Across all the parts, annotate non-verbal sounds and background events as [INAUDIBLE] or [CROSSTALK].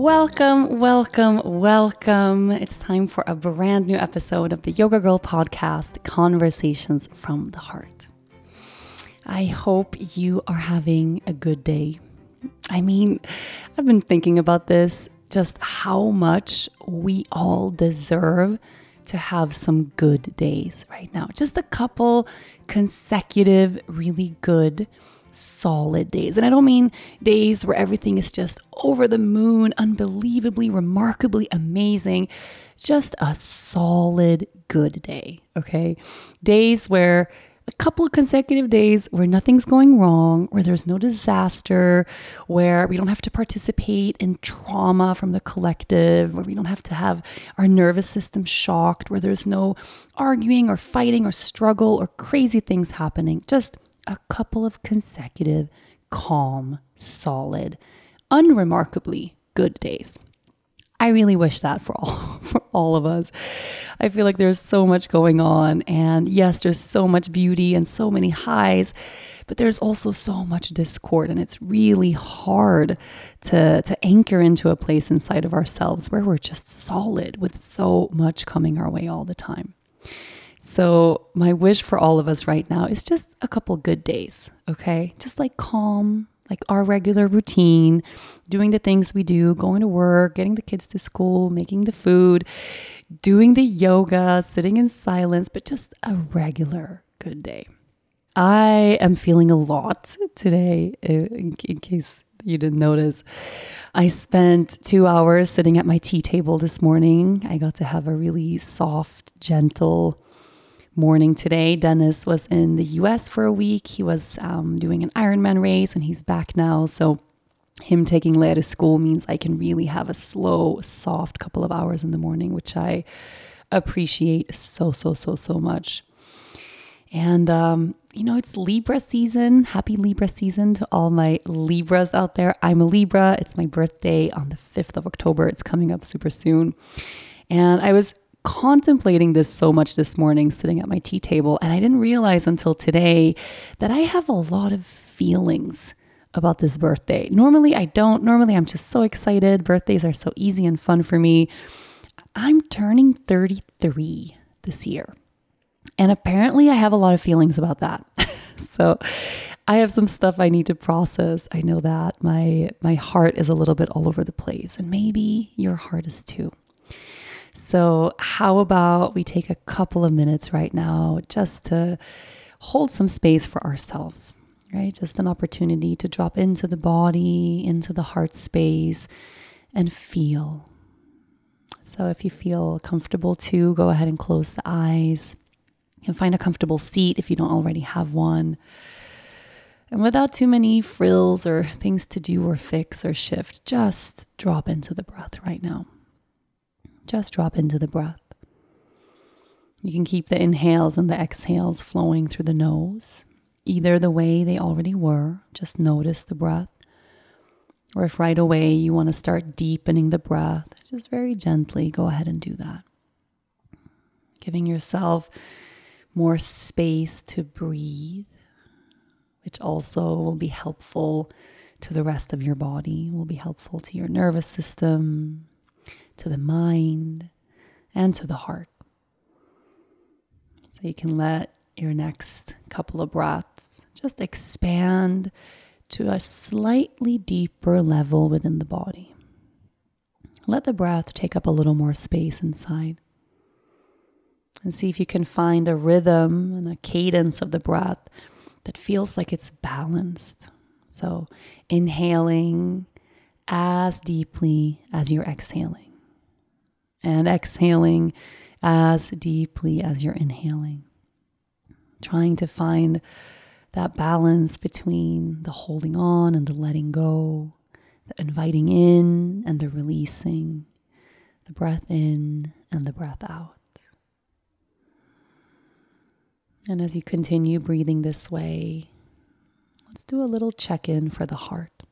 Welcome, welcome, welcome. It's time for a brand new episode of the Yoga Girl podcast, Conversations from the Heart. I hope you are having a good day. I mean, I've been thinking about this just how much we all deserve to have some good days right now. Just a couple consecutive, really good solid days. And I don't mean days where everything is just over the moon, unbelievably, remarkably amazing. Just a solid, good day, okay? Days where a couple of consecutive days where nothing's going wrong, where there's no disaster, where we don't have to participate in trauma from the collective, where we don't have to have our nervous system shocked, where there's no arguing or fighting or struggle or crazy things happening. Just a couple of consecutive, calm, solid, unremarkably good days. I really wish that for all [LAUGHS] for all of us. I feel like there's so much going on and yes, there's so much beauty and so many highs, but there's also so much discord and it's really hard to to anchor into a place inside of ourselves where we're just solid with so much coming our way all the time. So, my wish for all of us right now is just a couple good days, okay? Just like calm, like our regular routine, doing the things we do, going to work, getting the kids to school, making the food, doing the yoga, sitting in silence, but just a regular good day. I am feeling a lot today, uh, in, in case you didn't notice. I spent two hours sitting at my tea table this morning. I got to have a really soft, gentle, morning today. Dennis was in the US for a week. He was um, doing an Ironman race and he's back now. So, him taking Lea to school means I can really have a slow, soft couple of hours in the morning, which I appreciate so, so, so, so much. And, um, you know, it's Libra season. Happy Libra season to all my Libras out there. I'm a Libra. It's my birthday on the 5th of October. It's coming up super soon. And I was contemplating this so much this morning sitting at my tea table, and I didn't realize until today that I have a lot of feelings about this birthday. Normally, I don't. Normally, I'm just so excited. Birthdays are so easy and fun for me. I'm turning 33 this year. And apparently, I have a lot of feelings about that. [LAUGHS] so, I have some stuff I need to process. I know that my my heart is a little bit all over the place, and maybe your heart is too. So, how about we take a couple of minutes right now just to hold some space for ourselves, right? Just an opportunity to drop into the body, into the heart space, and feel. So, if you feel comfortable to, go ahead and close the eyes. Can find a comfortable seat if you don't already have one. And without too many frills or things to do or fix or shift, just drop into the breath right now. Just drop into the breath. You can keep the inhales and the exhales flowing through the nose, either the way they already were, just notice the breath. Or if right away you want to start deepening the breath, just very gently go ahead and do that. Giving yourself more space to breathe, which also will be helpful to the rest of your body, will be helpful to your nervous system, to the mind, and to the heart. So you can let your next couple of breaths just expand to a slightly deeper level within the body. Let the breath take up a little more space inside. And see if you can find a rhythm and a cadence of the breath that feels like it's balanced. So, inhaling as deeply as you're exhaling, and exhaling as deeply as you're inhaling. Trying to find that balance between the holding on and the letting go, the inviting in and the releasing, the breath in and the breath out. And as you continue breathing this way, let's do a little check in for the heart.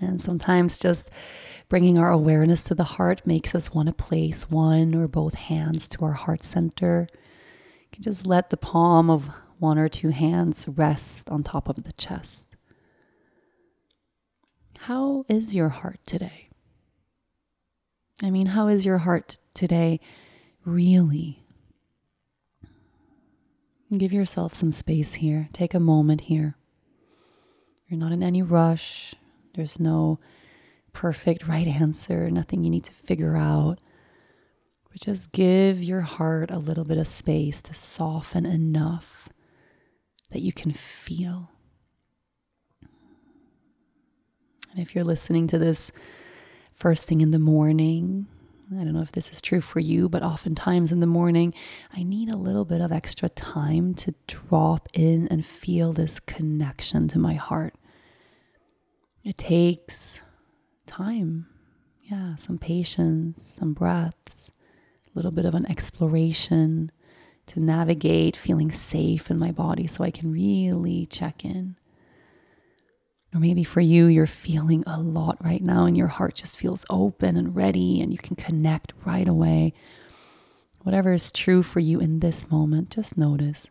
And sometimes just bringing our awareness to the heart makes us want to place one or both hands to our heart center. You can just let the palm of one or two hands rest on top of the chest. How is your heart today? I mean, how is your heart today really? Give yourself some space here. Take a moment here. You're not in any rush. There's no perfect right answer, nothing you need to figure out. But just give your heart a little bit of space to soften enough that you can feel. And if you're listening to this first thing in the morning, I don't know if this is true for you, but oftentimes in the morning, I need a little bit of extra time to drop in and feel this connection to my heart. It takes time. Yeah, some patience, some breaths, a little bit of an exploration to navigate feeling safe in my body so I can really check in. Or maybe for you, you're feeling a lot right now and your heart just feels open and ready and you can connect right away. Whatever is true for you in this moment, just notice.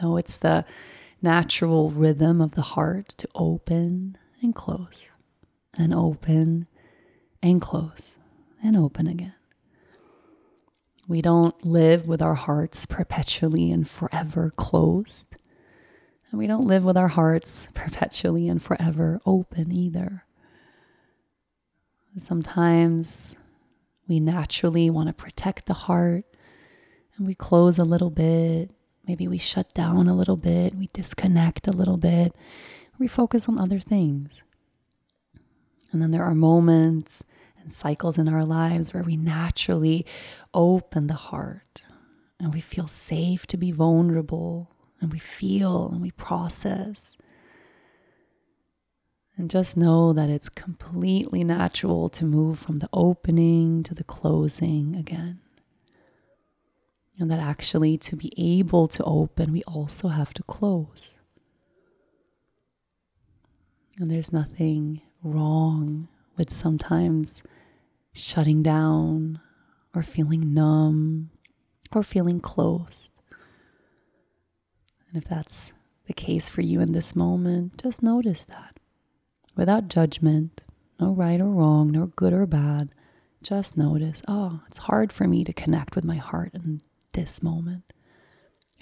No, it's the natural rhythm of the heart to open and close, and open and close, and open again. We don't live with our hearts perpetually and forever closed. And we don't live with our hearts perpetually and forever open either. Sometimes we naturally want to protect the heart and we close a little bit. Maybe we shut down a little bit, we disconnect a little bit, we focus on other things. And then there are moments and cycles in our lives where we naturally open the heart and we feel safe to be vulnerable and we feel and we process. And just know that it's completely natural to move from the opening to the closing again. And that actually, to be able to open, we also have to close. And there's nothing wrong with sometimes shutting down or feeling numb or feeling closed. And if that's the case for you in this moment, just notice that without judgment, no right or wrong, no good or bad. Just notice, oh, it's hard for me to connect with my heart in this moment.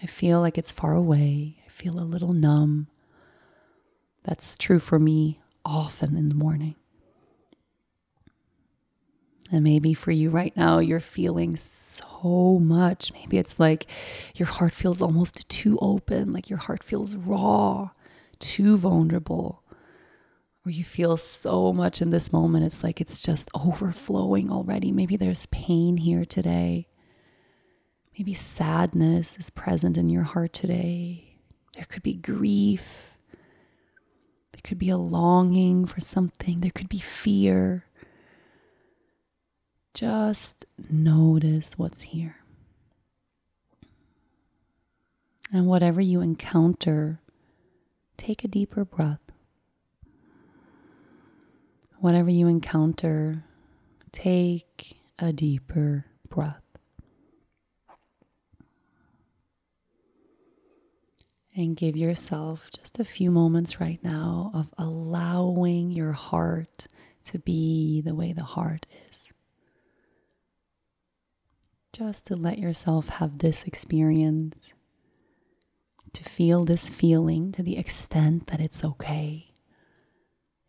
I feel like it's far away. I feel a little numb. That's true for me often in the morning. And maybe for you right now, you're feeling so much. Maybe it's like your heart feels almost too open, like your heart feels raw, too vulnerable. Or you feel so much in this moment, it's like it's just overflowing already. Maybe there's pain here today. Maybe sadness is present in your heart today. There could be grief. There could be a longing for something. There could be fear. Just notice what's here. And whatever you encounter, take a deeper breath. Whatever you encounter, take a deeper breath. And give yourself just a few moments right now of allowing your heart to be the way the heart is. Just to let yourself have this experience, to feel this feeling to the extent that it's okay.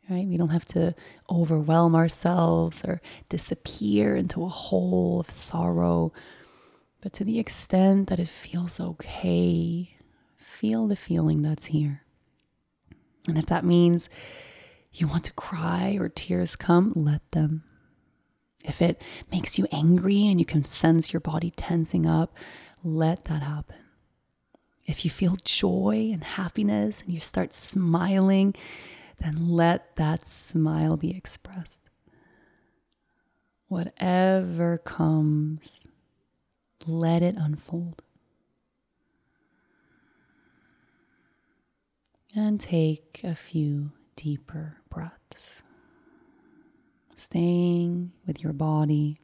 Right? We don't have to overwhelm ourselves or disappear into a hole of sorrow, but to the extent that it feels okay feel the feeling that's here. And if that means you want to cry or tears come, let them. If it makes you angry and you can sense your body tensing up, let that happen. If you feel joy and happiness and you start smiling, then let that smile be expressed. Whatever comes, let it unfold. And take a few deeper breaths. Staying with your body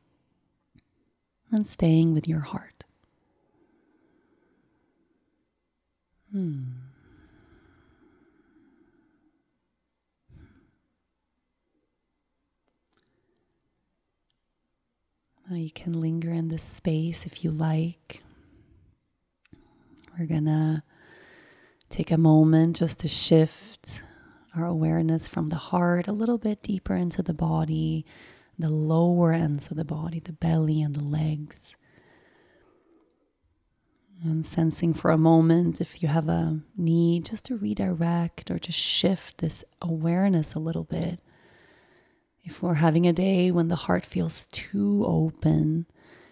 and staying with your heart. Hmm. Now you can linger in this space if you like. We're gonna Take a moment just to shift our awareness from the heart a little bit deeper into the body, the lower ends of the body, the belly and the legs. And sensing for a moment if you have a need just to redirect or to shift this awareness a little bit. If we're having a day when the heart feels too open,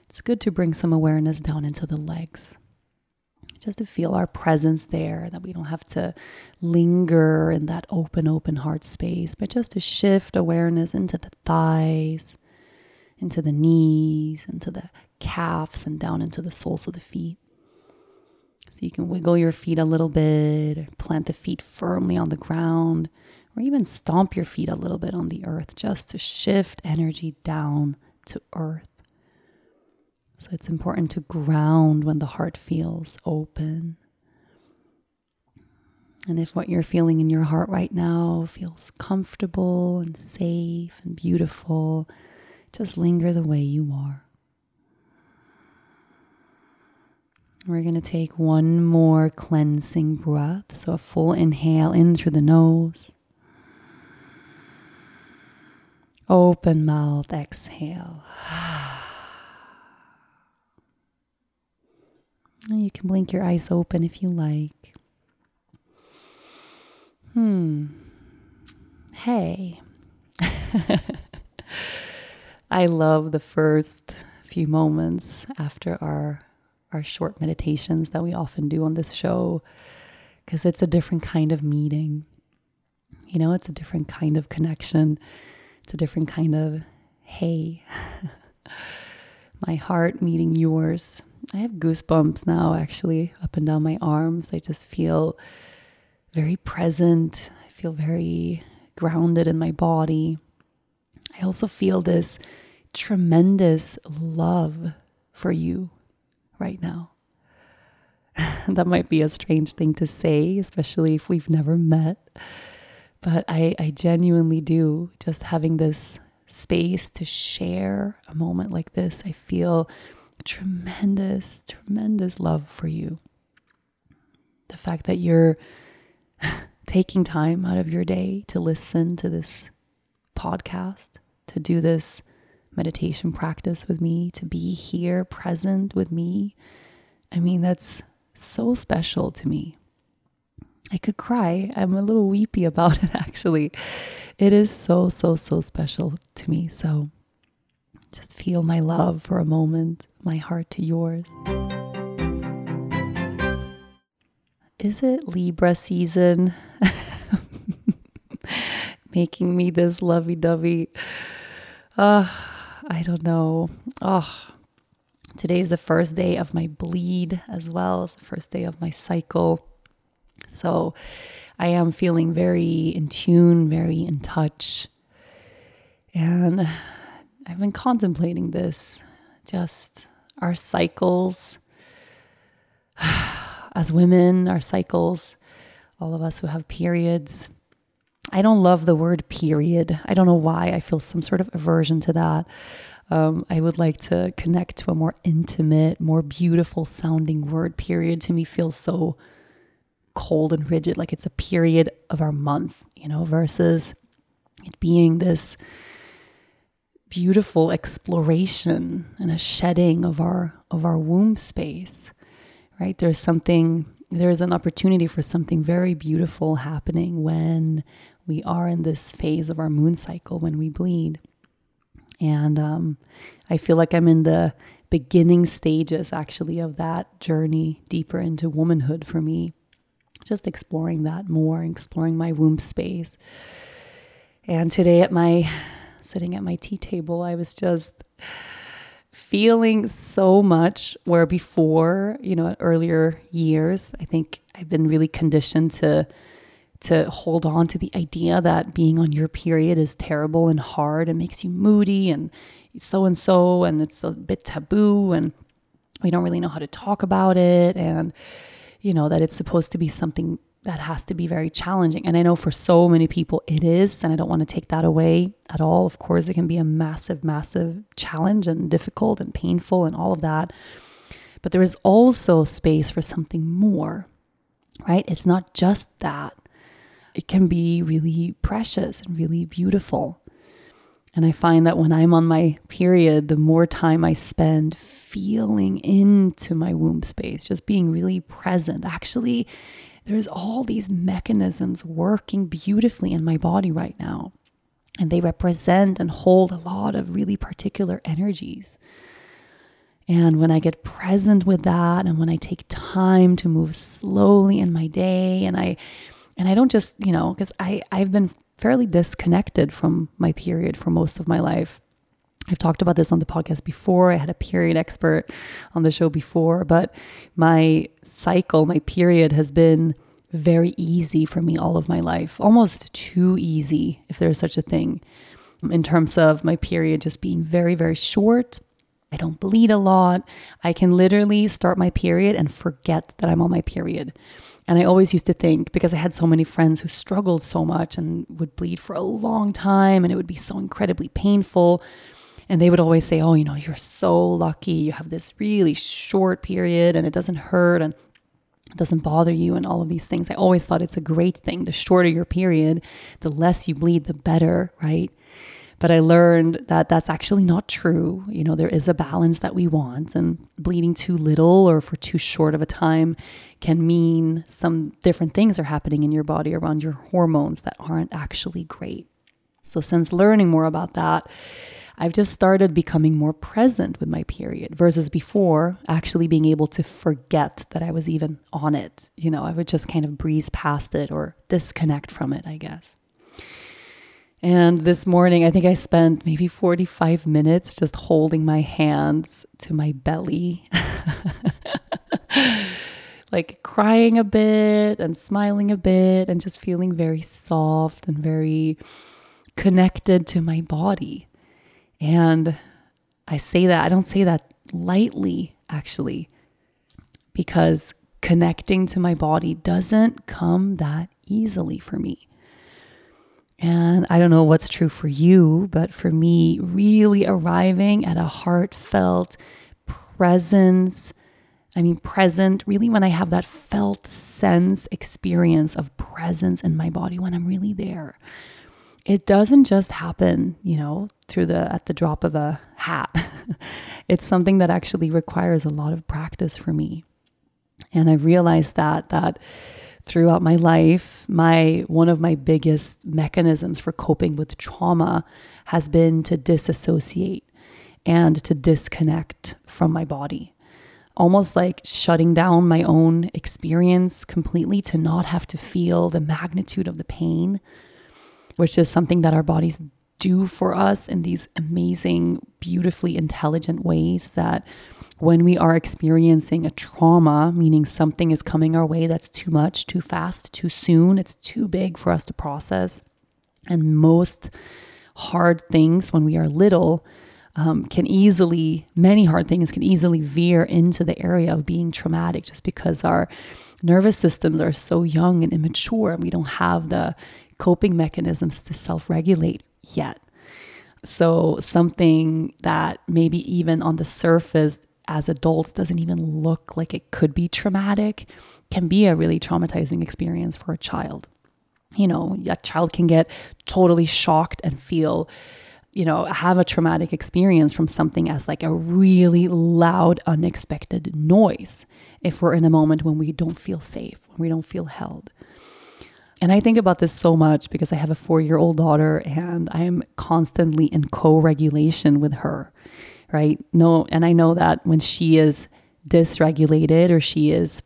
it's good to bring some awareness down into the legs just to feel our presence there, that we don't have to linger in that open, open heart space, but just to shift awareness into the thighs, into the knees, into the calves, and down into the soles of the feet. So you can wiggle your feet a little bit, plant the feet firmly on the ground, or even stomp your feet a little bit on the earth just to shift energy down to earth. So it's important to ground when the heart feels open. And if what you're feeling in your heart right now feels comfortable and safe and beautiful, just linger the way you are. We're going to take one more cleansing breath. So a full inhale in through the nose. Open mouth, exhale. [SIGHS] You can blink your eyes open if you like. Hmm. Hey. [LAUGHS] I love the first few moments after our our short meditations that we often do on this show because it's a different kind of meeting. You know, it's a different kind of connection. It's a different kind of hey. [LAUGHS] My heart meeting yours I have goosebumps now, actually, up and down my arms. I just feel very present. I feel very grounded in my body. I also feel this tremendous love for you right now. [LAUGHS] that might be a strange thing to say, especially if we've never met. But I, I genuinely do. Just having this space to share a moment like this, I feel tremendous, tremendous love for you. The fact that you're [LAUGHS] taking time out of your day to listen to this podcast, to do this meditation practice with me, to be here present with me. I mean, that's so special to me. I could cry. I'm a little weepy about [LAUGHS] it, actually. It is so, so, so special to me. So just feel my love for a moment my heart to yours. Is it Libra season? [LAUGHS] Making me this lovey dovey. Uh, I don't know. Oh, today is the first day of my bleed as well as the first day of my cycle. So I am feeling very in tune, very in touch. And I've been contemplating this just our cycles [SIGHS] as women, our cycles, all of us who have periods. I don't love the word period. I don't know why. I feel some sort of aversion to that. Um, I would like to connect to a more intimate, more beautiful sounding word. Period to me feels so cold and rigid, like it's a period of our month, you know, versus it being this beautiful exploration and a shedding of our of our womb space. Right? There's something there's an opportunity for something very beautiful happening when we are in this phase of our moon cycle when we bleed. And um, I feel like I'm in the beginning stages actually of that journey deeper into womanhood for me. Just exploring that more, exploring my womb space. And today at my sitting at my tea table, I was just feeling so much where before, you know, earlier years, I think I've been really conditioned to to hold on to the idea that being on your period is terrible and hard and makes you moody and so and so and it's a bit taboo and we don't really know how to talk about it and you know that it's supposed to be something that has to be very challenging. And i know for so many people it is and i don't want to take that away at all. Of course it can be a massive massive challenge and difficult and painful and all of that. But there is also space for something more right? It's not just that. It can be really precious and really beautiful. And I find that when I'm on my period, the more time I spend feeling into my womb space, just being really present. Actually, there's all these mechanisms working beautifully in my body right now. And they represent and hold a lot of really particular energies. And when I get present with that, and when I take time to move slowly in my day, and I and I don't just, you know, because I I've been fairly disconnected from my period for most of my life. I've talked about this on the podcast before. I had a period expert on the show before, but my cycle, my period has been very easy for me all of my life, almost too easy, if there's such a thing, in terms of my period just being very, very short. I don't bleed a lot. I can literally start my period and forget that I'm on my period. And I always used to think because I had so many friends who struggled so much and would bleed for a long time and it would be so incredibly painful. And they would always say, Oh, you know, you're so lucky. You have this really short period and it doesn't hurt and it doesn't bother you and all of these things. I always thought it's a great thing. The shorter your period, the less you bleed, the better, right? But I learned that that's actually not true. You know, there is a balance that we want, and bleeding too little or for too short of a time can mean some different things are happening in your body around your hormones that aren't actually great. So, since learning more about that, I've just started becoming more present with my period versus before actually being able to forget that I was even on it. You know, I would just kind of breeze past it or disconnect from it, I guess. And this morning, I think I spent maybe 45 minutes just holding my hands to my belly, [LAUGHS] like crying a bit and smiling a bit and just feeling very soft and very connected to my body. And I say that, I don't say that lightly, actually, because connecting to my body doesn't come that easily for me. And I don't know what's true for you, but for me, really arriving at a heartfelt presence. I mean, present, really, when I have that felt sense experience of presence in my body, when I'm really there. It doesn't just happen, you know, through the at the drop of a hat. [LAUGHS] it's something that actually requires a lot of practice for me. And I've realized that that throughout my life, my one of my biggest mechanisms for coping with trauma has been to disassociate and to disconnect from my body. Almost like shutting down my own experience completely to not have to feel the magnitude of the pain, which is something that our bodies do for us in these amazing, beautifully intelligent ways that when we are experiencing a trauma, meaning something is coming our way that's too much, too fast, too soon, it's too big for us to process. And most hard things when we are little um, can easily, many hard things can easily veer into the area of being traumatic just because our nervous systems are so young and immature and we don't have the coping mechanisms to self regulate yet. So, something that maybe even on the surface as adults doesn't even look like it could be traumatic can be a really traumatizing experience for a child. You know, a child can get totally shocked and feel, you know, have a traumatic experience from something as like a really loud, unexpected noise if we're in a moment when we don't feel safe, when we don't feel held. And I think about this so much because I have a four year old daughter and I am constantly in co regulation with her, right? No, and I know that when she is dysregulated or she is,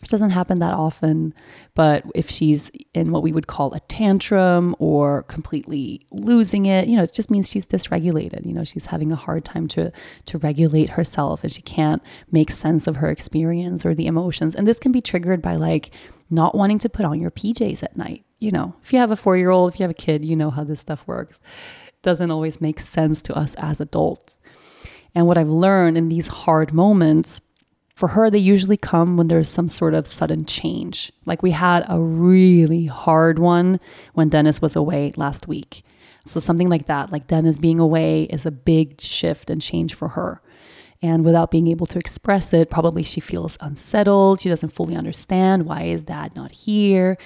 it doesn't happen that often, but if she's in what we would call a tantrum or completely losing it, you know, it just means she's dysregulated. You know, she's having a hard time to to regulate herself and she can't make sense of her experience or the emotions. And this can be triggered by like, not wanting to put on your PJs at night. You know, if you have a four year old, if you have a kid, you know how this stuff works. It doesn't always make sense to us as adults. And what I've learned in these hard moments, for her, they usually come when there's some sort of sudden change. Like we had a really hard one when Dennis was away last week. So, something like that, like Dennis being away, is a big shift and change for her. And without being able to express it, probably she feels unsettled. She doesn't fully understand why is dad not here.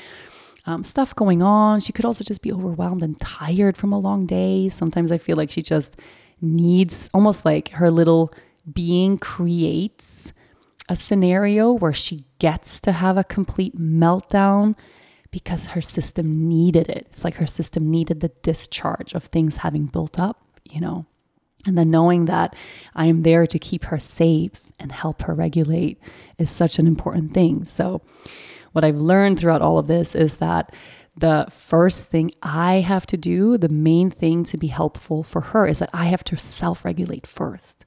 Um, stuff going on. She could also just be overwhelmed and tired from a long day. Sometimes I feel like she just needs almost like her little being creates a scenario where she gets to have a complete meltdown because her system needed it. It's like her system needed the discharge of things having built up, you know. And then knowing that I am there to keep her safe and help her regulate is such an important thing. So, what I've learned throughout all of this is that the first thing I have to do, the main thing to be helpful for her, is that I have to self regulate first,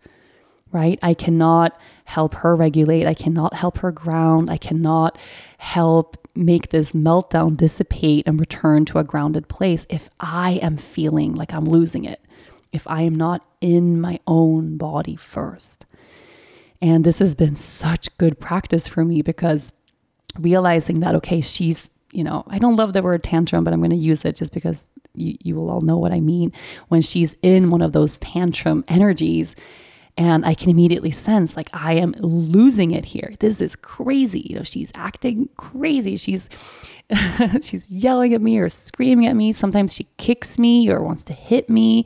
right? I cannot help her regulate. I cannot help her ground. I cannot help make this meltdown dissipate and return to a grounded place if I am feeling like I'm losing it if I am not in my own body first. And this has been such good practice for me because realizing that, okay, she's, you know, I don't love the word tantrum, but I'm going to use it just because you, you will all know what I mean. When she's in one of those tantrum energies, and I can immediately sense like I am losing it here. This is crazy. You know, she's acting crazy. She's [LAUGHS] she's yelling at me or screaming at me. Sometimes she kicks me or wants to hit me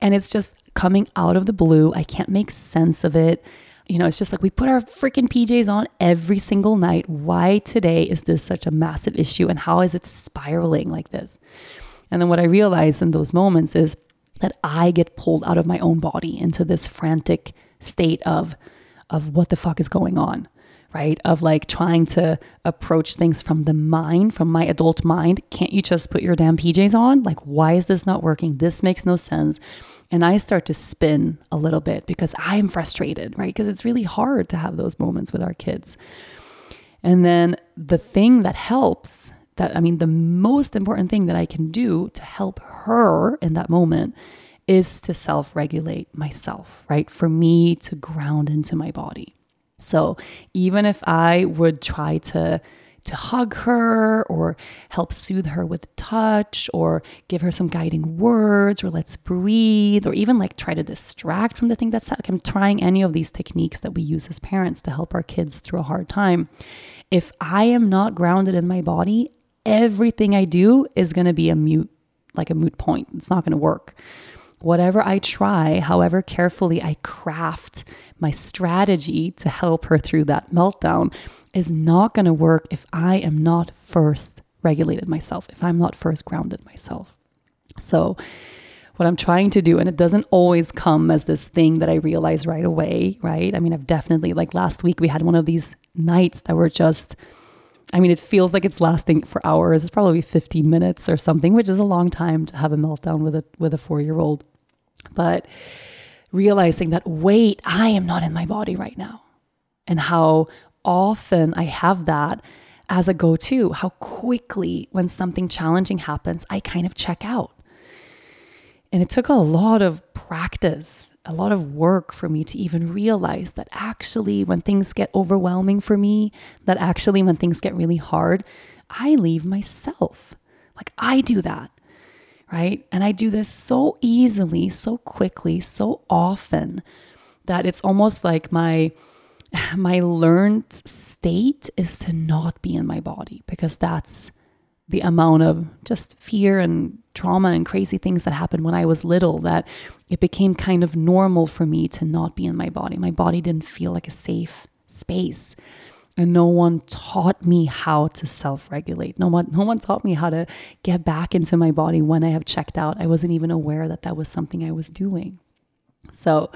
and it's just coming out of the blue. I can't make sense of it. You know, it's just like we put our freaking PJs on every single night. Why today is this such a massive issue and how is it spiraling like this? And then what I realized in those moments is that I get pulled out of my own body into this frantic state of of what the fuck is going on right? Of like trying to approach things from the mind, from my adult mind. Can't you just put your damn PJs on? Like, why is this not working? This makes no sense. And I start to spin a little bit because I'm frustrated, right? Because it's really hard to have those moments with our kids. And then the thing that helps, that I mean, the most important thing that I can do to help her in that moment is to self regulate myself, right? For me to ground into my body. So even if I would try to to hug her or help soothe her with touch or give her some guiding words or let's breathe or even like try to distract from the thing that's like I'm trying any of these techniques that we use as parents to help our kids through a hard time. If I am not grounded in my body, everything I do is going to be a mute like a moot point. It's not going to work whatever I try, however carefully I craft my strategy to help her through that meltdown, is not going to work if I am not first regulated myself, if I'm not first grounded myself. So, what I'm trying to do, and it doesn't always come as this thing that I realize right away, right? I mean, I've definitely, like last week, we had one of these nights that were just I mean, it feels like it's lasting for hours. It's probably 15 minutes or something, which is a long time to have a meltdown with a with a 4-year-old. But realizing that wait, I am not in my body right now. And how often I have that as a go-to, how quickly when something challenging happens, I kind of check out. And it took a lot of practice, a lot of work for me to even realize that actually, when things get overwhelming for me, that actually, when things get really hard, I leave myself. Like I do that, right? And I do this so easily, so quickly, so often that it's almost like my [SIGHS] my learned state is to not be in my body because that's the amount of just fear and trauma and crazy things that happened when I was little that it became kind of normal for me to not be in my body. My body didn't feel like a safe space. And no one taught me how to self-regulate. No one no one taught me how to get back into my body when I have checked out. I wasn't even aware that that was something I was doing. So,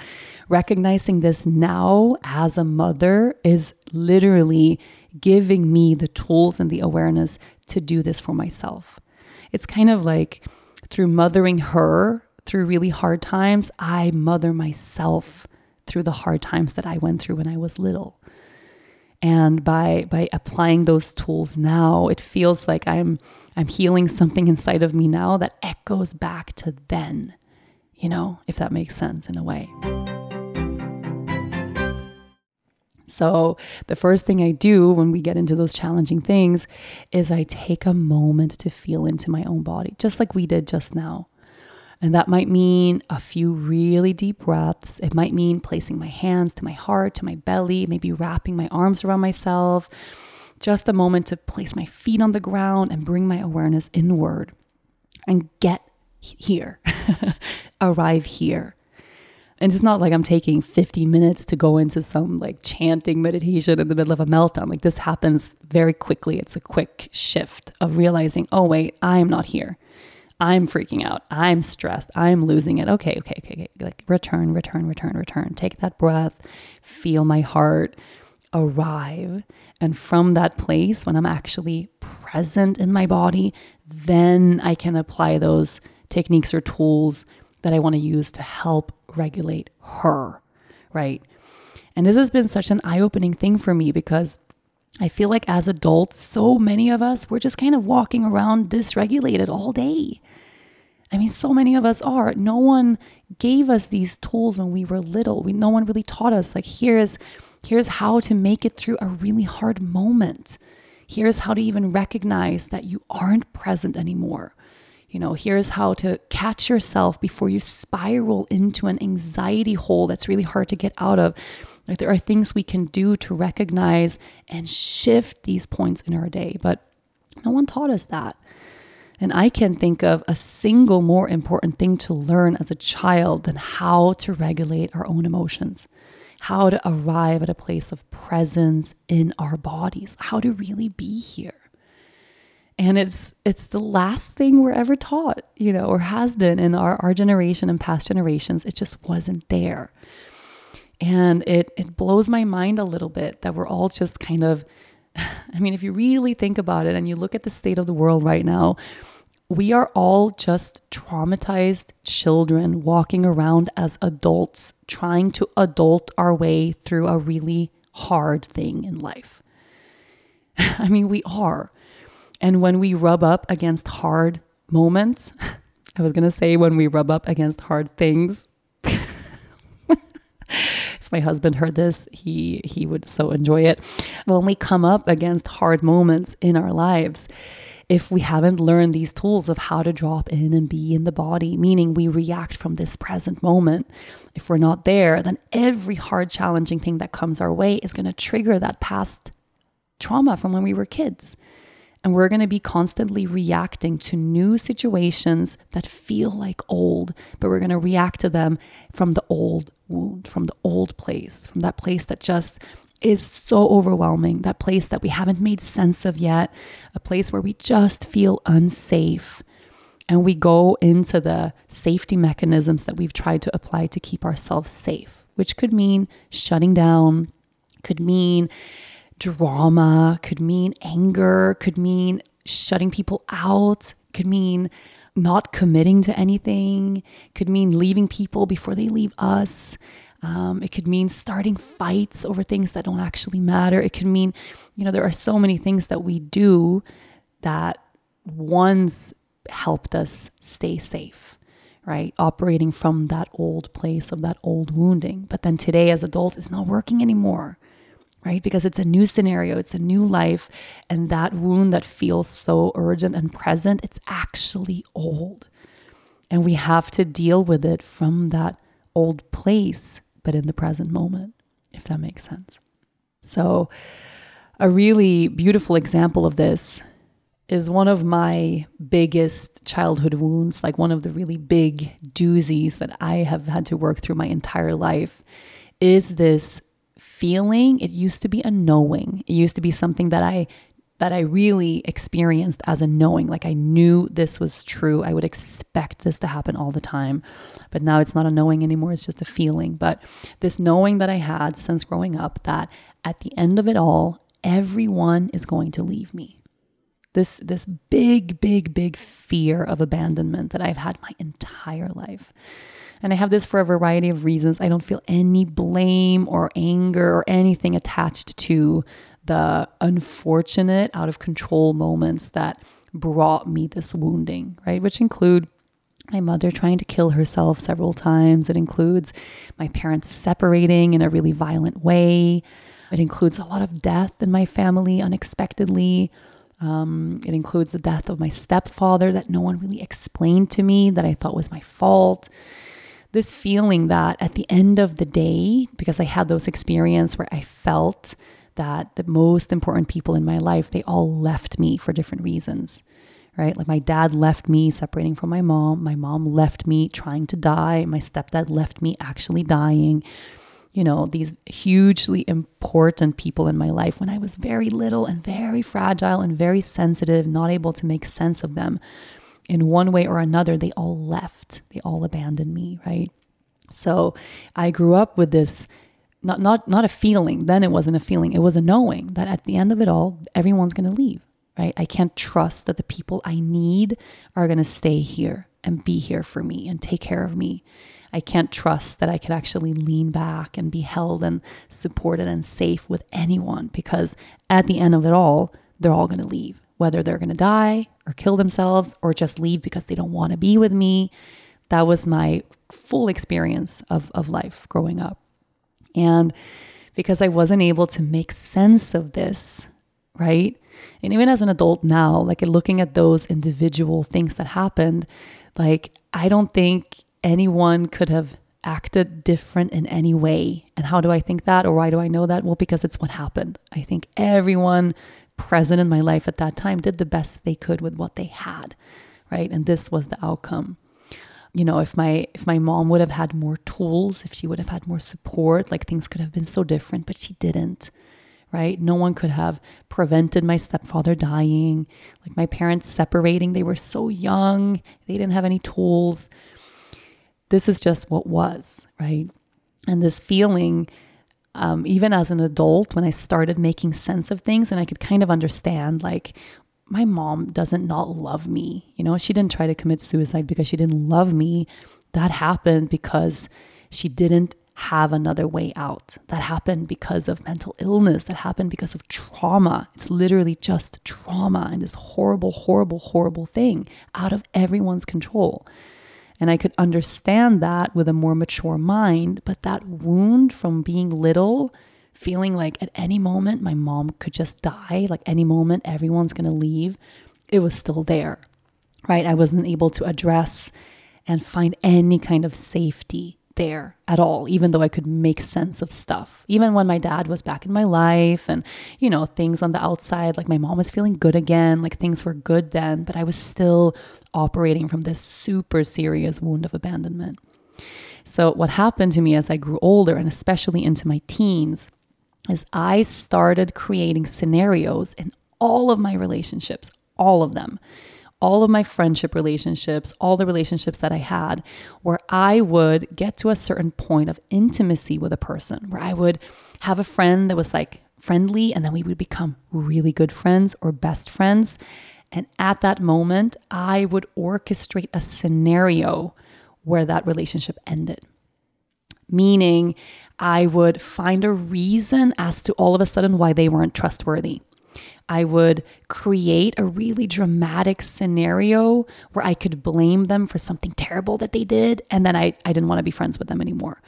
recognizing this now as a mother is literally giving me the tools and the awareness to do this for myself. It's kind of like through mothering her through really hard times, I mother myself through the hard times that I went through when I was little. And by by applying those tools now, it feels like I'm I'm healing something inside of me now that echoes back to then. You know, if that makes sense in a way. So, the first thing I do when we get into those challenging things is I take a moment to feel into my own body, just like we did just now. And that might mean a few really deep breaths. It might mean placing my hands to my heart, to my belly, maybe wrapping my arms around myself. Just a moment to place my feet on the ground and bring my awareness inward and get here, [LAUGHS] arrive here. And it's not like I'm taking 15 minutes to go into some like chanting meditation in the middle of a meltdown. Like this happens very quickly. It's a quick shift of realizing, oh, wait, I'm not here. I'm freaking out. I'm stressed. I'm losing it. Okay, okay, okay, okay. Like return, return, return, return. Take that breath, feel my heart arrive. And from that place, when I'm actually present in my body, then I can apply those techniques or tools that I want to use to help regulate her, right? And this has been such an eye opening thing for me because I feel like as adults, so many of us, we're just kind of walking around dysregulated all day. I mean, so many of us are. No one gave us these tools when we were little. We, no one really taught us, like, here's, here's how to make it through a really hard moment. Here's how to even recognize that you aren't present anymore. You know, here's how to catch yourself before you spiral into an anxiety hole that's really hard to get out of. Like there are things we can do to recognize and shift these points in our day, but no one taught us that. And I can think of a single more important thing to learn as a child than how to regulate our own emotions, how to arrive at a place of presence in our bodies, how to really be here. And it's it's the last thing we're ever taught you know or has been in our, our generation and past generations. It just wasn't there. And it it blows my mind a little bit that we're all just kind of [SIGHS] i mean if you really think about it and you look at the state of the world right now we are all just traumatized children walking around as adults trying to adult our way through a really hard thing in life [LAUGHS] i mean we are and when we rub up against hard moments, [LAUGHS] I was going to say when we rub up against hard things. [LAUGHS] if my husband heard this, he he would so enjoy it. When we come up against hard moments in our lives, if we haven't learned these tools of how to drop in and be in the body, meaning we react from this present moment, if we're not there, then every hard, challenging thing that comes our way is going to trigger that past trauma from when we were kids. And we're going to be constantly reacting to new situations that feel like old, but we're going to react to them from the old wound, from the old place, from that place that just is so overwhelming, that place that we haven't made sense of yet, a place where we just feel unsafe. And we go into the safety mechanisms that we've tried to apply to keep ourselves safe, which could mean shutting down, could mean drama, could mean anger, could mean shutting people out, could mean not committing to anything, could mean leaving people before they leave us. Um, it could mean starting fights over things that don't actually matter. It could mean, you know, there are so many things that we do that once helped us stay safe, right? Operating from that old place of that old wounding. But then today, as adults, it's not working anymore right? Because it's a new scenario, it's a new life. And that wound that feels so urgent and present, it's actually old. And we have to deal with it from that old place, but in the present moment, if that makes sense. So, a really beautiful example of this is one of my biggest childhood wounds, like one of the really big doozies that I have had to work through my entire life, is this feeling. It used to be a knowing. It used to be something that I that I really experienced as a knowing. Like I knew this was true. I would expect this to happen all the time. But now it's not a knowing anymore, it's just a feeling. But this knowing that I had since growing up that at the end of it all, everyone is going to leave me. This this big big big fear of abandonment that I've had my entire life. And I have this for a variety of reasons. I don't feel any blame or anger or anything attached to the unfortunate, out of control moments that brought me this wounding, right? Which include my mother trying to kill herself several times. It includes my parents separating in a really violent way. It includes a lot of death in my family unexpectedly. Um, it includes the death of my stepfather that no one really explained to me that I thought was my fault this feeling that at the end of the day, because I had those experiences where I felt that the most important people in my life, they all left me for different reasons, right? Like my dad left me separating from my mom. My mom left me trying to die. My stepdad left me actually dying. You know, these hugely important people in my life when I was very little and very fragile and very sensitive, not able to make sense of them in one way or another, they all left. They all abandoned me, right? So I grew up with this not not not a feeling. Then it wasn't a feeling. It was a knowing that at the end of it all, everyone's going to leave, right? I can't trust that the people I need are going to stay here and be here for me and take care of me. I can't trust that I can actually lean back and be held and supported and safe with anyone because at the end of it all, they're all going to leave whether they're going to die or kill themselves or just leave because they don't want to be with me. That was my full experience of, of life growing up. And because I wasn't able to make sense of this, right? And even as an adult now, like looking at those individual things that happened, like I don't think anyone could have acted different in any way. And how do I think that or why do I know that? Well, because it's what happened. I think everyone present in my life at that time did the best they could with what they had, right? And this was the outcome. You know, if my if my mom would have had more tools, if she would have had more support, like things could have been so different, but she didn't. Right? No one could have prevented my stepfather dying, like my parents separating. They were so young, they didn't have any tools. This is just what was, right? And this feeling um, even as an adult, when I started making sense of things and I could kind of understand, like, my mom doesn't not love me. You know, she didn't try to commit suicide because she didn't love me. That happened because she didn't have another way out. That happened because of mental illness. That happened because of trauma. It's literally just trauma and this horrible, horrible, horrible thing out of everyone's control. And I could understand that with a more mature mind. But that wound from being little, feeling like at any moment my mom could just die, like any moment everyone's going to leave, it was still there, right? I wasn't able to address and find any kind of safety there at all, even though I could make sense of stuff. Even when my dad was back in my life and, you know, things on the outside, like my mom was feeling good again, like things were good then, but I was still operating from this super serious wound of abandonment. So, what happened to me as I grew older and especially into my teens is I started creating scenarios in all of my relationships, all of them, all of my friendship relationships, all the relationships that I had, where I would get to a certain point of intimacy with a person, where I would have a friend that was like friendly and then we would become really good friends or best friends. And at that moment, I would orchestrate a scenario where that relationship ended. Meaning, I would find a reason as to all of a sudden why they weren't trustworthy. I would create a really dramatic scenario where I could blame them for something terrible that they did, and then I, I didn't want to be friends with them anymore.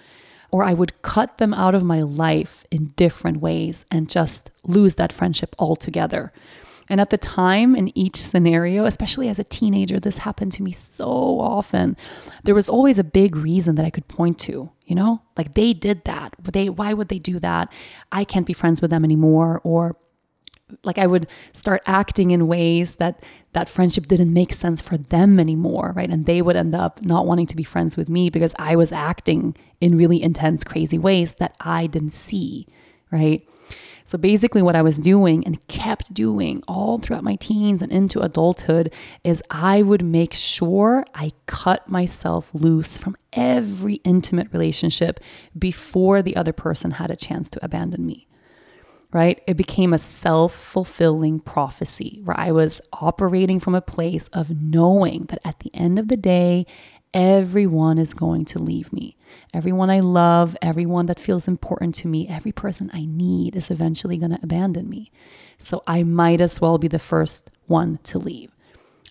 Or I would cut them out of my life in different ways and just lose that friendship altogether. And at the time, in each scenario, especially as a teenager, this happened to me so often. There was always a big reason that I could point to, you know, like they did that. They, why would they do that? I can't be friends with them anymore. Or like I would start acting in ways that that friendship didn't make sense for them anymore, right? And they would end up not wanting to be friends with me because I was acting in really intense, crazy ways that I didn't see, right? So basically, what I was doing and kept doing all throughout my teens and into adulthood is I would make sure I cut myself loose from every intimate relationship before the other person had a chance to abandon me right? It became a self fulfilling prophecy where I was operating from a place of knowing that at the end of the day, everyone is going to leave me. Everyone I love, everyone that feels important to me, every person I need is eventually going to abandon me. So I might as well be the first one to leave.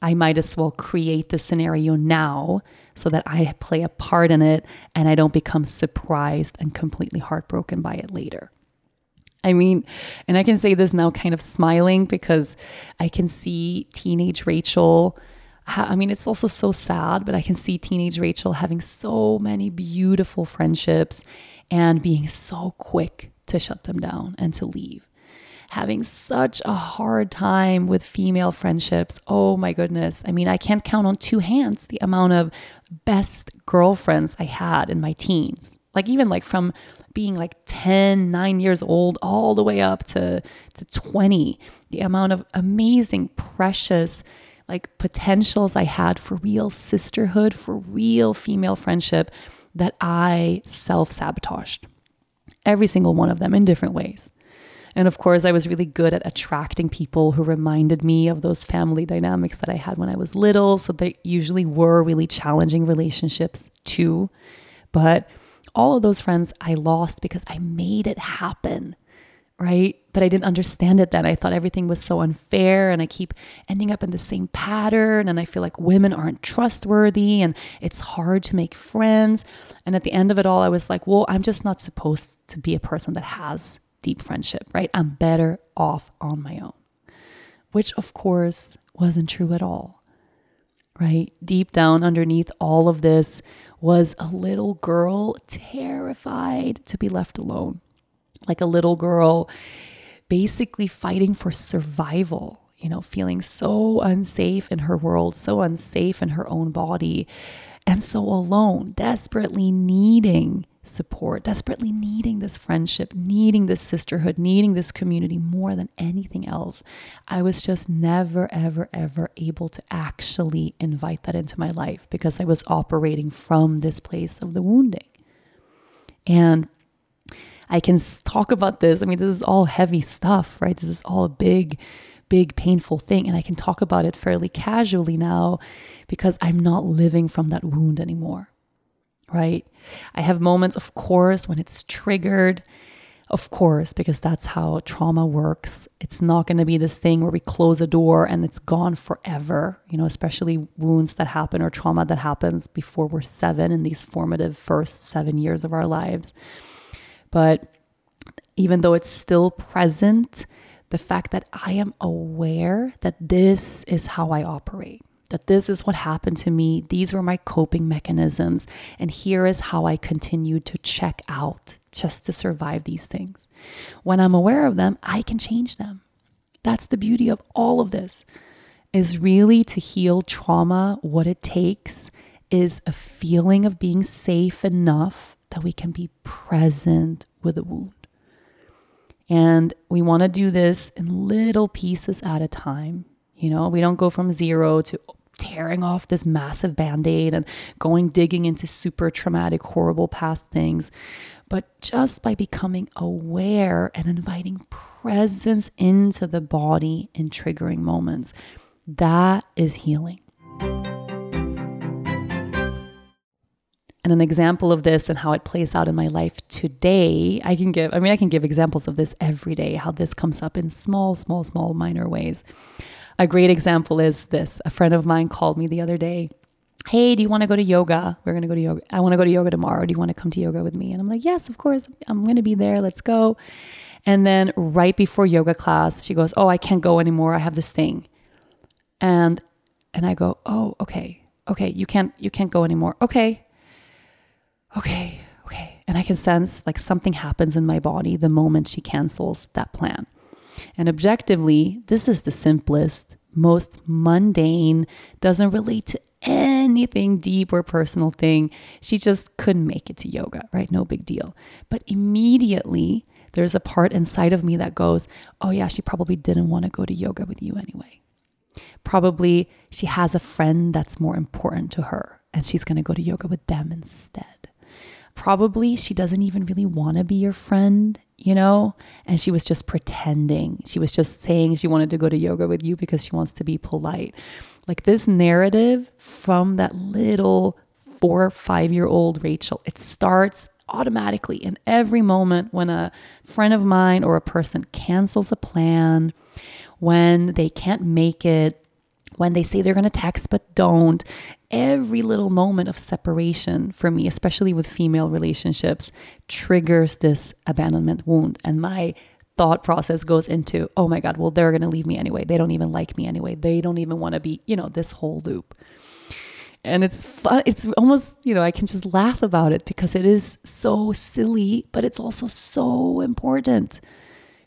I might as well create the scenario now so that I play a part in it and I don't become surprised and completely heartbroken by it later. I mean, and I can say this now kind of smiling because I can see teenage Rachel. I mean, it's also so sad, but I can see teenage Rachel having so many beautiful friendships and being so quick to shut them down and to leave. Having such a hard time with female friendships. Oh my goodness. I mean, I can't count on two hands the amount of best girlfriends I had in my teens. Like, even like from being like 10, 9 years old, all the way up to, to 20, the amount of amazing, precious, like potentials I had for real sisterhood, for real female friendship that I self sabotaged. Every single one of them in different ways. And of course, I was really good at attracting people who reminded me of those family dynamics that I had when I was little. So they usually were really challenging relationships too. But all of those friends I lost because I made it happen, right? But I didn't understand it then. I thought everything was so unfair and I keep ending up in the same pattern. And I feel like women aren't trustworthy and it's hard to make friends. And at the end of it all, I was like, well, I'm just not supposed to be a person that has deep friendship, right? I'm better off on my own, which of course wasn't true at all, right? Deep down underneath all of this was a little girl terrified to be left alone. Like a little girl basically fighting for survival, you know, feeling so unsafe in her world, so unsafe in her own body, and so alone, desperately needing support, desperately needing this friendship, needing this sisterhood, needing this community more than anything else. I was just never, ever, ever able to actually invite that into my life because I was operating from this place of the wounding. And I can talk about this. I mean, this is all heavy stuff, right? This is all a big, big, painful thing. And I can talk about it fairly casually now because I'm not living from that wound anymore right? I have moments, of course, when it's triggered, of course, because that's how trauma works. It's not going to be this thing where we close a door and it's gone forever, you know, especially wounds that happen or trauma that happens before we're seven in these formative first seven years of our lives. But even though it's still present, the fact that I am aware that this is how I operate that this is what happened to me. These were my coping mechanisms. And here is how I continued to check out just to survive these things. When I'm aware of them, I can change them. That's the beauty of all of this is really to heal trauma. What it takes is a feeling of being safe enough that we can be present with the wound. And we want to do this in little pieces at a time. You know, we don't go from zero to tearing off this massive band aid and going digging into super traumatic, horrible past things. But just by becoming aware and inviting presence into the body in triggering moments. That is healing. And an example of this and how it plays out in my life today, I can give, I mean, I can give examples of this every day, how this comes up in small, small, small, minor ways. A great example is this a friend of mine called me the other day. Hey, do you want to go to yoga? We're going to go to yoga. I want to go to yoga tomorrow. Do you want to come to yoga with me? And I'm like, yes, of course. I'm going to be there. Let's go. And then right before yoga class, she goes, "Oh, I can't go anymore. I have this thing." And and I go, "Oh, okay. Okay, you can't you can't go anymore." Okay okay, okay. And I can sense like something happens in my body the moment she cancels that plan. And objectively, this is the simplest, most mundane, doesn't relate to anything deep or personal thing. She just couldn't make it to yoga, right? No big deal. But immediately, there's a part inside of me that goes, oh, yeah, she probably didn't want to go to yoga with you anyway. Probably she has a friend that's more important to her and she's going to go to yoga with them instead probably she doesn't even really want to be your friend, you know? And she was just pretending. She was just saying she wanted to go to yoga with you because she wants to be polite. Like this narrative from that little four or five year old Rachel, it starts automatically in every moment when a friend of mine or a person cancels a plan, when they can't make it, when they say they're going to text but don't. Every little moment of separation for me, especially with female relationships, triggers this abandonment wound. And my thought process goes into, oh my God, well, they're going to leave me anyway. They don't even like me anyway. They don't even want to be, you know, this whole loop. And it's fun. It's almost, you know, I can just laugh about it because it is so silly, but it's also so important,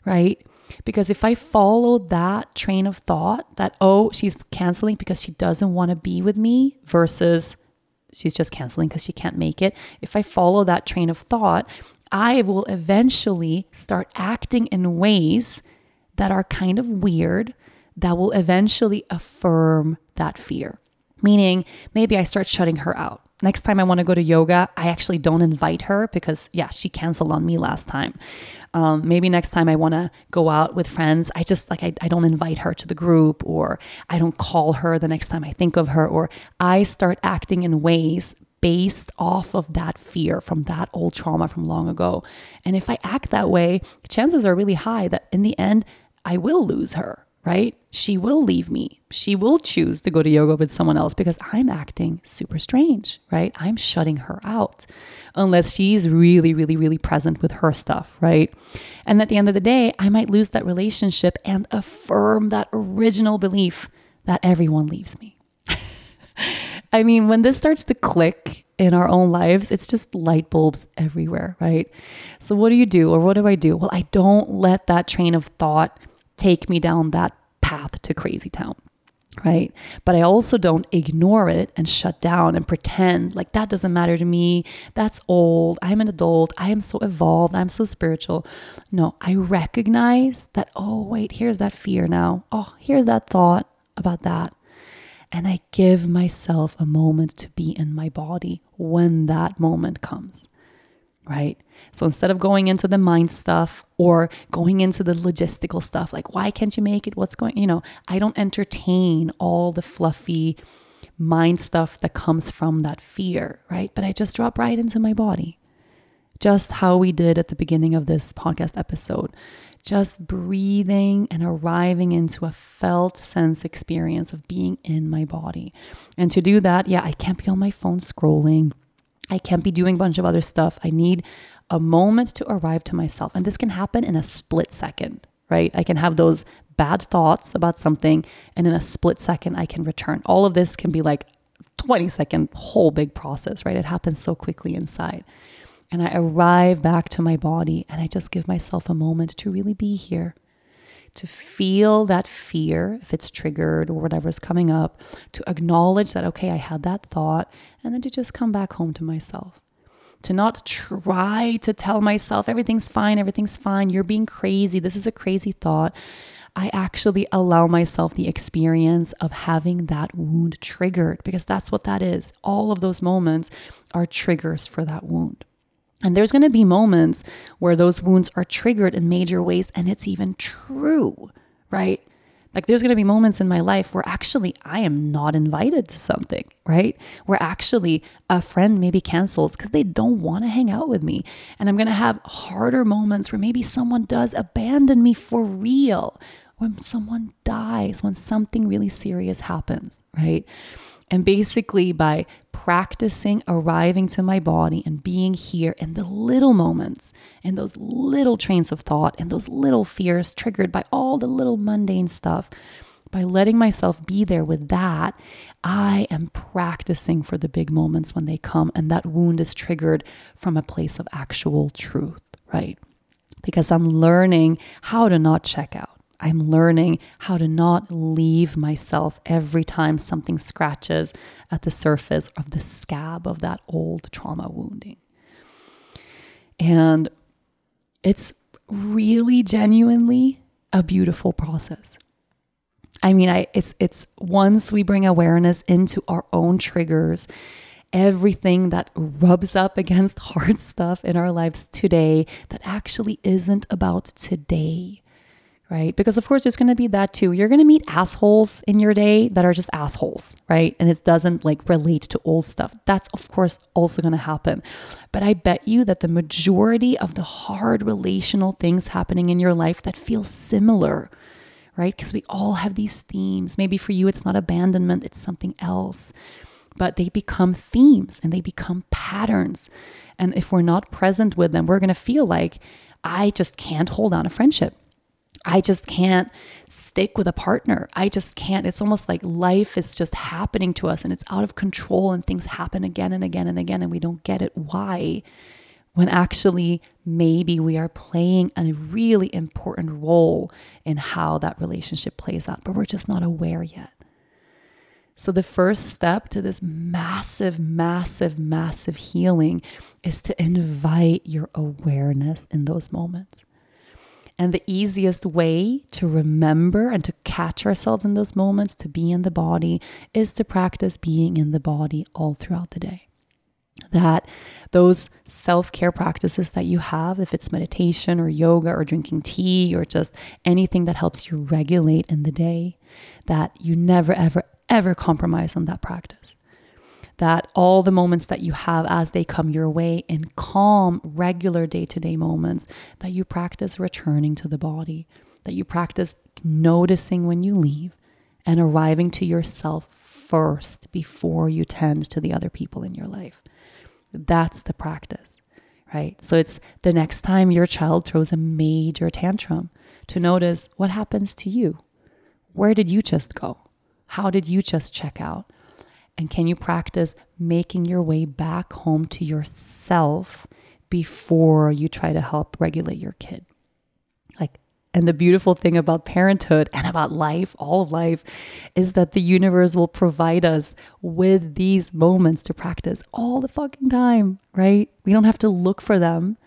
right? Because if I follow that train of thought that, oh, she's canceling because she doesn't want to be with me versus she's just canceling because she can't make it, if I follow that train of thought, I will eventually start acting in ways that are kind of weird that will eventually affirm that fear. Meaning, maybe I start shutting her out. Next time I want to go to yoga, I actually don't invite her because, yeah, she canceled on me last time. Um, maybe next time I want to go out with friends, I just like, I, I don't invite her to the group or I don't call her the next time I think of her, or I start acting in ways based off of that fear from that old trauma from long ago. And if I act that way, chances are really high that in the end, I will lose her right? She will leave me. She will choose to go to yoga with someone else because I'm acting super strange, right? I'm shutting her out unless she's really, really, really present with her stuff, right? And at the end of the day, I might lose that relationship and affirm that original belief that everyone leaves me. [LAUGHS] I mean, when this starts to click in our own lives, it's just light bulbs everywhere, right? So, what do you do, or what do I do? Well, I don't let that train of thought take me down that path to crazy town right? But I also don't ignore it and shut down and pretend like that doesn't matter to me. That's old. I'm an adult. I am so evolved. I'm so spiritual. No, I recognize that, oh, wait, here's that fear now. Oh, here's that thought about that. And I give myself a moment to be in my body when that moment comes right? So instead of going into the mind stuff or going into the logistical stuff, like why can't you make it? What's going, you know, I don't entertain all the fluffy mind stuff that comes from that fear, right? But I just drop right into my body. Just how we did at the beginning of this podcast episode. Just breathing and arriving into a felt sense experience of being in my body. And to do that, yeah, I can't be on my phone scrolling. I can't be doing a bunch of other stuff. I need a moment to arrive to myself. And this can happen in a split second, right? I can have those bad thoughts about something, and in a split second, I can return. All of this can be like 20 second whole big process, right? It happens so quickly inside. And I arrive back to my body and I just give myself a moment to really be here to feel that fear, if it's triggered or whatever is coming up, to acknowledge that, okay, I had that thought, and then to just come back home to myself. To not try to tell myself everything's fine, everything's fine, you're being crazy, this is a crazy thought. I actually allow myself the experience of having that wound triggered because that's what that is. All of those moments are triggers for that wound. And there's going to be moments where those wounds are triggered in major ways, and it's even true, right? Like there's going to be moments in my life where actually I am not invited to something, right? Where actually a friend maybe cancels because they don't want to hang out with me. And I'm going to have harder moments where maybe someone does abandon me for real, when someone dies, when something really serious happens, right? And basically, by practicing arriving to my body and being here in the little moments, in those little trains of thought, and those little fears triggered by all the little mundane stuff, by letting myself be there with that, I am practicing for the big moments when they come. And that wound is triggered from a place of actual truth, right? Because I'm learning how to not check out. I'm learning how to not leave myself every time something scratches at the surface of the scab of that old trauma wounding. And it's really genuinely a beautiful process. I mean, I it's it's once we bring awareness into our own triggers, everything that rubs up [LAUGHS] against hard stuff in our lives today that actually isn't about today right? Because of course there's going to be that too. You're going to meet assholes in your day that are just assholes, right? And it doesn't like relate to old stuff. That's of course also going to happen. But I bet you that the majority of the hard relational things happening in your life that feel similar, right? Because we all have these themes. Maybe for you it's not abandonment, it's something else. But they become themes and they become patterns. And if we're not present with them, we're going to feel like I just can't hold on a friendship I just can't stick with a partner. I just can't. It's almost like life is just happening to us and it's out of control and things happen again and again and again and we don't get it. Why? When actually, maybe we are playing a really important role in how that relationship plays out, but we're just not aware yet. So, the first step to this massive, massive, massive healing is to invite your awareness in those moments. And the easiest way to remember and to catch ourselves in those moments, to be in the body, is to practice being in the body all throughout the day. That those self care practices that you have, if it's meditation or yoga or drinking tea or just anything that helps you regulate in the day, that you never, ever, ever compromise on that practice that all the moments that you have as they come your way in calm, regular day to day moments, that you practice returning to the body, that you practice noticing when you leave and arriving to yourself first before you tend to the other people in your life. That's the practice, right? So it's the next time your child throws a major tantrum to notice what happens to you. Where did you just go? How did you just check out? And can you practice making your way back home to yourself before you try to help regulate your kid? Like, and the beautiful thing about parenthood and about life, all of life, is that the universe will provide us with these moments to practice all the fucking time, right? We don't have to look for them.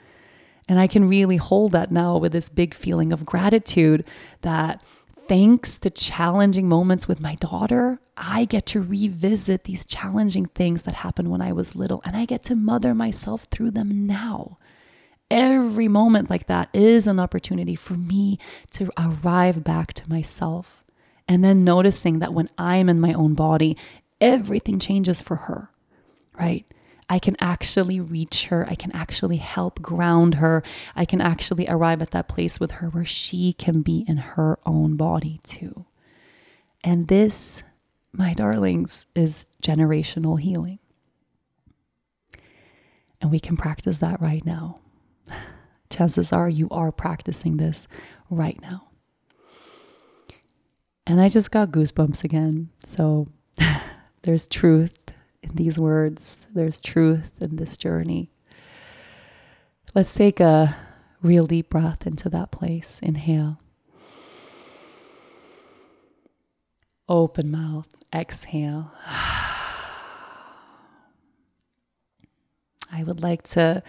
And I can really hold that now with this big feeling of gratitude that thanks to challenging moments with my daughter, I get to revisit these challenging things that happened when I was little and I get to mother myself through them now. Every moment like that is an opportunity for me to arrive back to myself. And then noticing that when I'm in my own body, everything changes for her, right? I can actually reach her. I can actually help ground her. I can actually arrive at that place with her where she can be in her own body too. And this, my darlings, is generational healing. And we can practice that right now. [SIGHS] Chances are you are practicing this right now. And I just got goosebumps again. So [LAUGHS] there's truth in these words. There's truth in this journey. Let's take a real deep breath into that place. Inhale. Open mouth. Exhale. [SIGHS] I would like to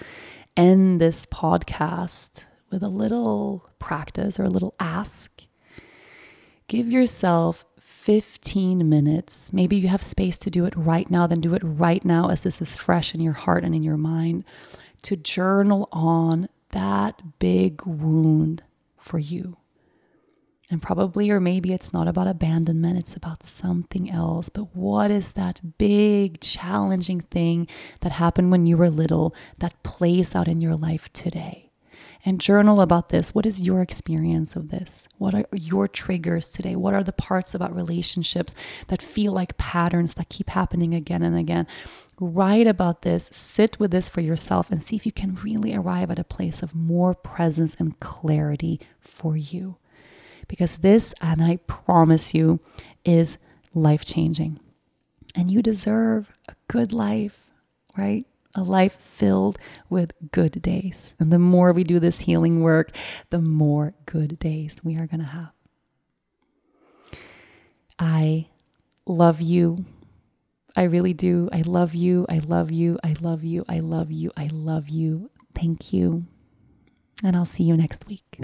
end this podcast with a little practice or a little ask. Give yourself 15 minutes. Maybe you have space to do it right now, then do it right now as this is fresh in your heart and in your mind to journal on that big wound for you. And probably, or maybe it's not about abandonment, it's about something else. But what is that big, challenging thing that happened when you were little that plays out in your life today? And journal about this. What is your experience of this? What are your triggers today? What are the parts about relationships that feel like patterns that keep happening again and again? Write about this, sit with this for yourself, and see if you can really arrive at a place of more presence and clarity for you because this, and I promise you, is life changing. And you deserve a good life, right? A life filled with good days. And the more we do this healing work, the more good days we are going to have. I love you. I really do. I love you. I love you. I love you. I love you. I love you. Thank you. And I'll see you next week.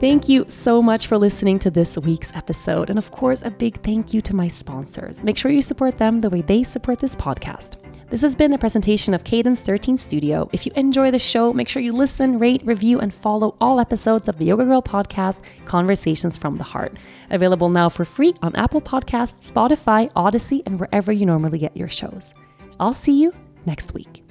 Thank you so much for listening to this week's episode. And of course, a big thank you to my sponsors. Make sure you support them the way they support this podcast. This has been a presentation of Cadence 13 Studio. If you enjoy the show, make sure you listen, rate, review, and follow all episodes of the Yoga Girl podcast, Conversations from the Heart. Available now for free on Apple Podcasts, Spotify, Audacy, and wherever you normally get your shows. I'll see you next week.